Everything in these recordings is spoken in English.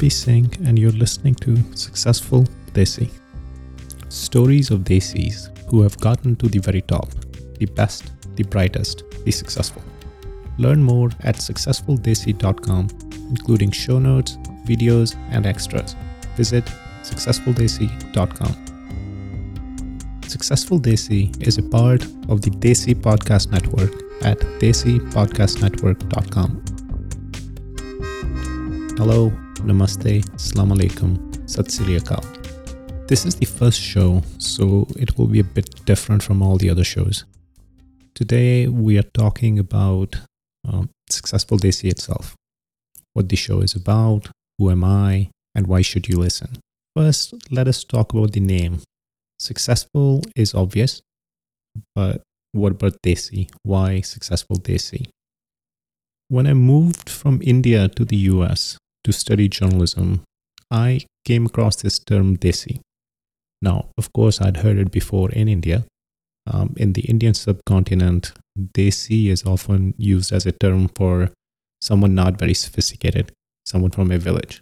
Harpreet Singh, and you're listening to Successful Desi. Stories of Desis who have gotten to the very top, the best, the brightest, the successful. Learn more at successfuldesi.com, including show notes, videos, and extras. Visit successfuldesi.com. Successful Desi is a part of the Desi Podcast Network at desipodcastnetwork.com. Hello, Namaste, Assalamu alaikum, Akal. This is the first show, so it will be a bit different from all the other shows. Today, we are talking about um, Successful Desi itself, what the show is about, who am I, and why should you listen. First, let us talk about the name. Successful is obvious, but what about Desi? Why Successful Desi? When I moved from India to the US, to study journalism, I came across this term Desi. Now, of course, I'd heard it before in India. Um, in the Indian subcontinent, Desi is often used as a term for someone not very sophisticated, someone from a village.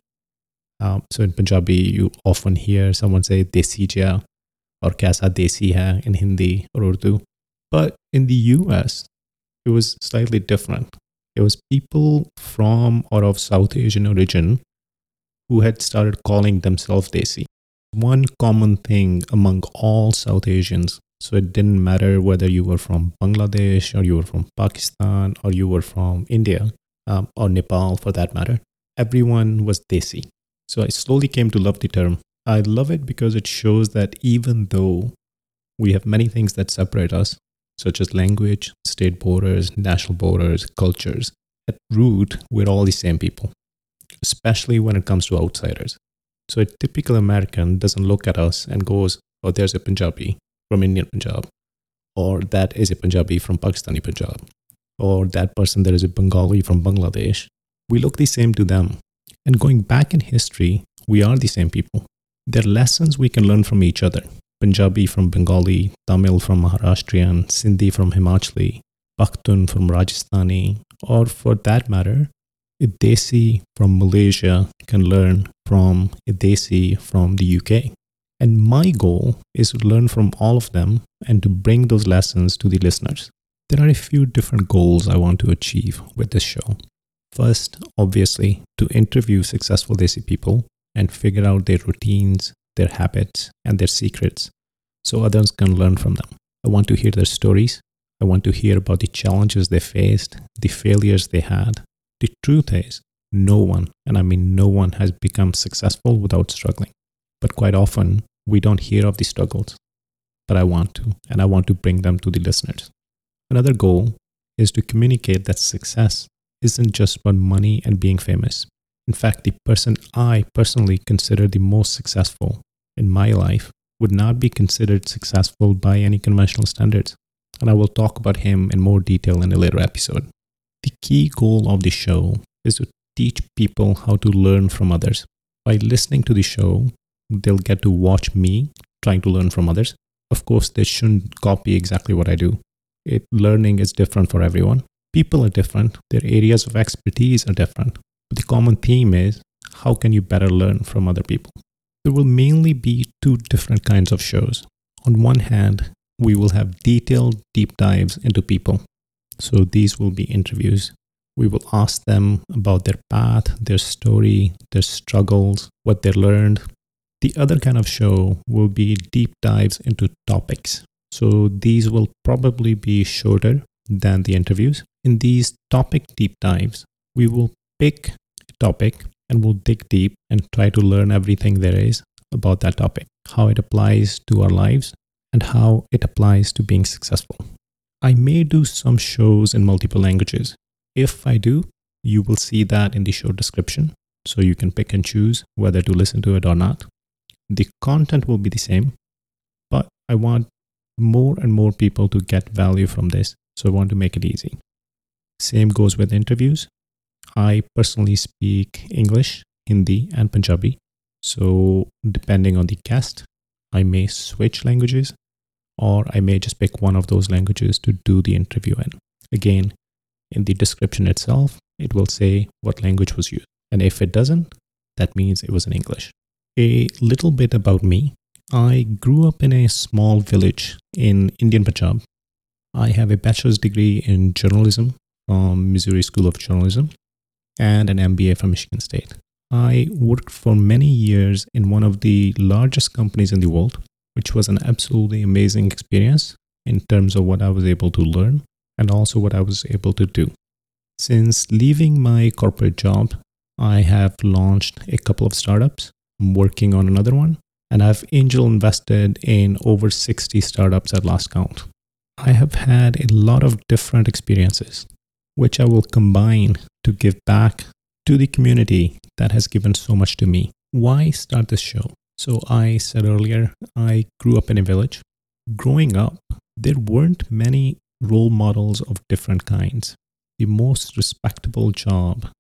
Um, so in Punjabi, you often hear someone say Desi ja or Kaisa Desi hai in Hindi or Urdu. But in the US, it was slightly different. It was people from or of South Asian origin who had started calling themselves Desi. One common thing among all South Asians. So it didn't matter whether you were from Bangladesh or you were from Pakistan or you were from India um, or Nepal for that matter. Everyone was Desi. So I slowly came to love the term. I love it because it shows that even though we have many things that separate us, such as language, state borders, national borders, cultures. At root, we're all the same people, especially when it comes to outsiders. So a typical American doesn't look at us and goes, oh, there's a Punjabi from Indian Punjab, or that is a Punjabi from Pakistani Punjab, or that person there is a Bengali from Bangladesh. We look the same to them. And going back in history, we are the same people. There are lessons we can learn from each other. Punjabi from Bengali, Tamil from Maharashtrian, Sindhi from Himachali, Pakhtun from Rajasthani, or for that matter, a Desi from Malaysia can learn from a Desi from the UK. And my goal is to learn from all of them and to bring those lessons to the listeners. There are a few different goals I want to achieve with this show. First, obviously, to interview successful Desi people and figure out their routines, their habits, and their secrets so others can learn from them. I want to hear their stories. I want to hear about the challenges they faced, the failures they had. The truth is, no one, and I mean no one, has become successful without struggling. But quite often, we don't hear of the struggles. But I want to, and I want to bring them to the listeners. Another goal is to communicate that success isn't just about money and being famous. In fact, the person I personally consider the most successful in my life would not be considered successful by any conventional standards. And I will talk about him in more detail in a later episode. The key goal of the show is to teach people how to learn from others. By listening to the show, they'll get to watch me trying to learn from others. Of course, they shouldn't copy exactly what I do. It, learning is different for everyone. People are different, their areas of expertise are different. But the common theme is how can you better learn from other people? There will mainly be two different kinds of shows. On one hand, we will have detailed deep dives into people. So these will be interviews. We will ask them about their path, their story, their struggles, what they learned. The other kind of show will be deep dives into topics. So these will probably be shorter than the interviews. In these topic deep dives, we will pick a topic and we'll dig deep and try to learn everything there is about that topic, how it applies to our lives, and how it applies to being successful. I may do some shows in multiple languages. If I do, you will see that in the show description, so you can pick and choose whether to listen to it or not. The content will be the same, but I want more and more people to get value from this, so I want to make it easy. Same goes with interviews. I personally speak English, Hindi, and Punjabi. So, depending on the guest, I may switch languages or I may just pick one of those languages to do the interview in. Again, in the description itself, it will say what language was used. And if it doesn't, that means it was in English. A little bit about me. I grew up in a small village in Indian Punjab. I have a bachelor's degree in journalism from Missouri School of Journalism and an MBA from Michigan State. I worked for many years in one of the largest companies in the world, which was an absolutely amazing experience in terms of what I was able to learn and also what I was able to do. Since leaving my corporate job, I have launched a couple of startups. I'm working on another one, and I've angel invested in over 60 startups at last count. I have had a lot of different experiences, which I will combine to give back to the community that has given so much to me. Why start this show? So, I said earlier, I grew up in a village. Growing up, there weren't many role models of different kinds. The most respectable job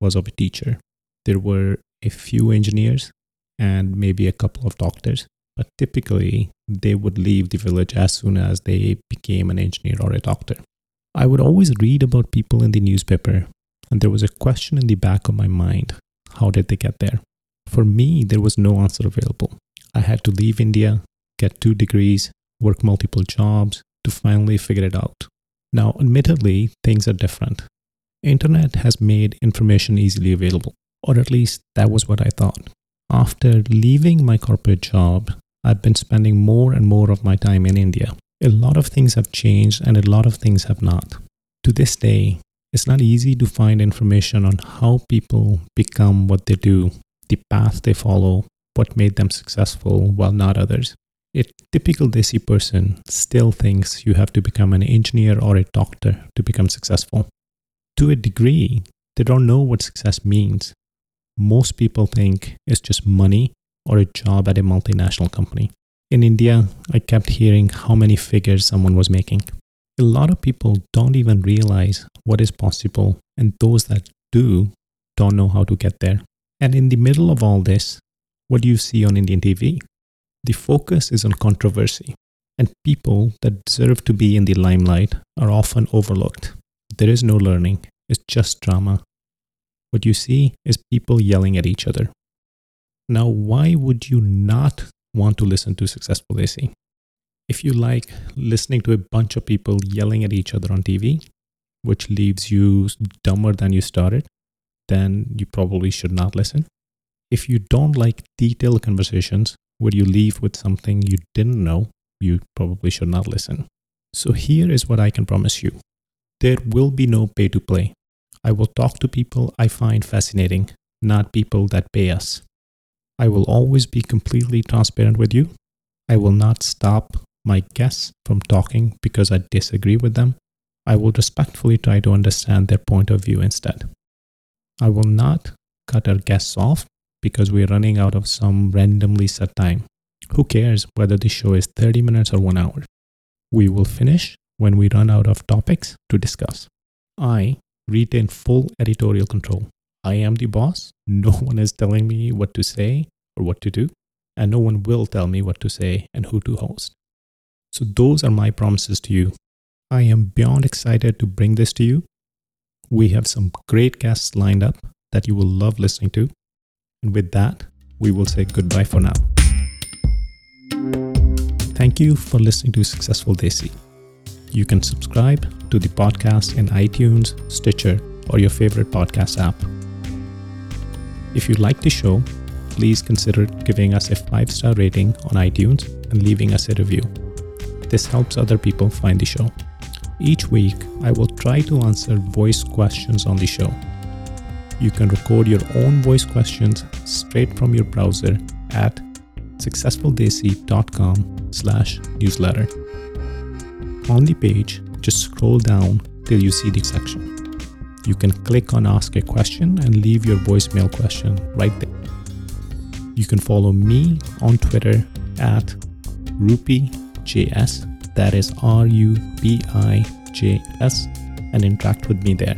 was of a teacher. There were a few engineers and maybe a couple of doctors, but typically they would leave the village as soon as they became an engineer or a doctor. I would always read about people in the newspaper, and there was a question in the back of my mind how did they get there? For me, there was no answer available. I had to leave India, get two degrees, work multiple jobs to finally figure it out. Now, admittedly, things are different. Internet has made information easily available, or at least that was what I thought. After leaving my corporate job, I've been spending more and more of my time in India. A lot of things have changed and a lot of things have not. To this day, it's not easy to find information on how people become what they do, the path they follow, what made them successful while not others. A typical Desi person still thinks you have to become an engineer or a doctor to become successful. To a degree, they don't know what success means. Most people think it's just money or a job at a multinational company. In India, I kept hearing how many figures someone was making. A lot of people don't even realize what is possible, and those that do don't know how to get there. And in the middle of all this, what do you see on Indian TV? The focus is on controversy, and people that deserve to be in the limelight are often overlooked. There is no learning, it's just drama. What you see is people yelling at each other. Now, why would you not want to listen to Successful Desi. If you like listening to a bunch of people yelling at each other on TV, which leaves you dumber than you started, then you probably should not listen. If you don't like detailed conversations where you leave with something you didn't know, you probably should not listen. So here is what I can promise you there will be no pay to play. I will talk to people I find fascinating, not people that pay us. I will always be completely transparent with you. I will not stop my guests from talking because I disagree with them. I will respectfully try to understand their point of view instead. I will not cut our guests off because we're running out of some randomly set time. Who cares whether the show is 30 minutes or one hour? We will finish when we run out of topics to discuss. I retain full editorial control. I am the boss. No one is telling me what to say or what to do, and no one will tell me what to say and who to host. So, those are my promises to you. I am beyond excited to bring this to you. We have some great guests lined up that you will love listening to. And with that, we will say goodbye for now. Thank you for listening to Successful Desi. You can subscribe to the podcast in iTunes, Stitcher, or your favorite podcast app. If you like the show, please consider giving us a five star rating on iTunes and leaving us a review. This helps other people find the show. Each week, I will try to answer voice questions on the show. You can record your own voice questions straight from your browser at successfuldesi.com slash newsletter. On the page, just scroll down till you see the section. You can click on Ask a Question and leave your voicemail question right there. You can follow me on Twitter at RupiJS, that is R U B I J S, and interact with me there.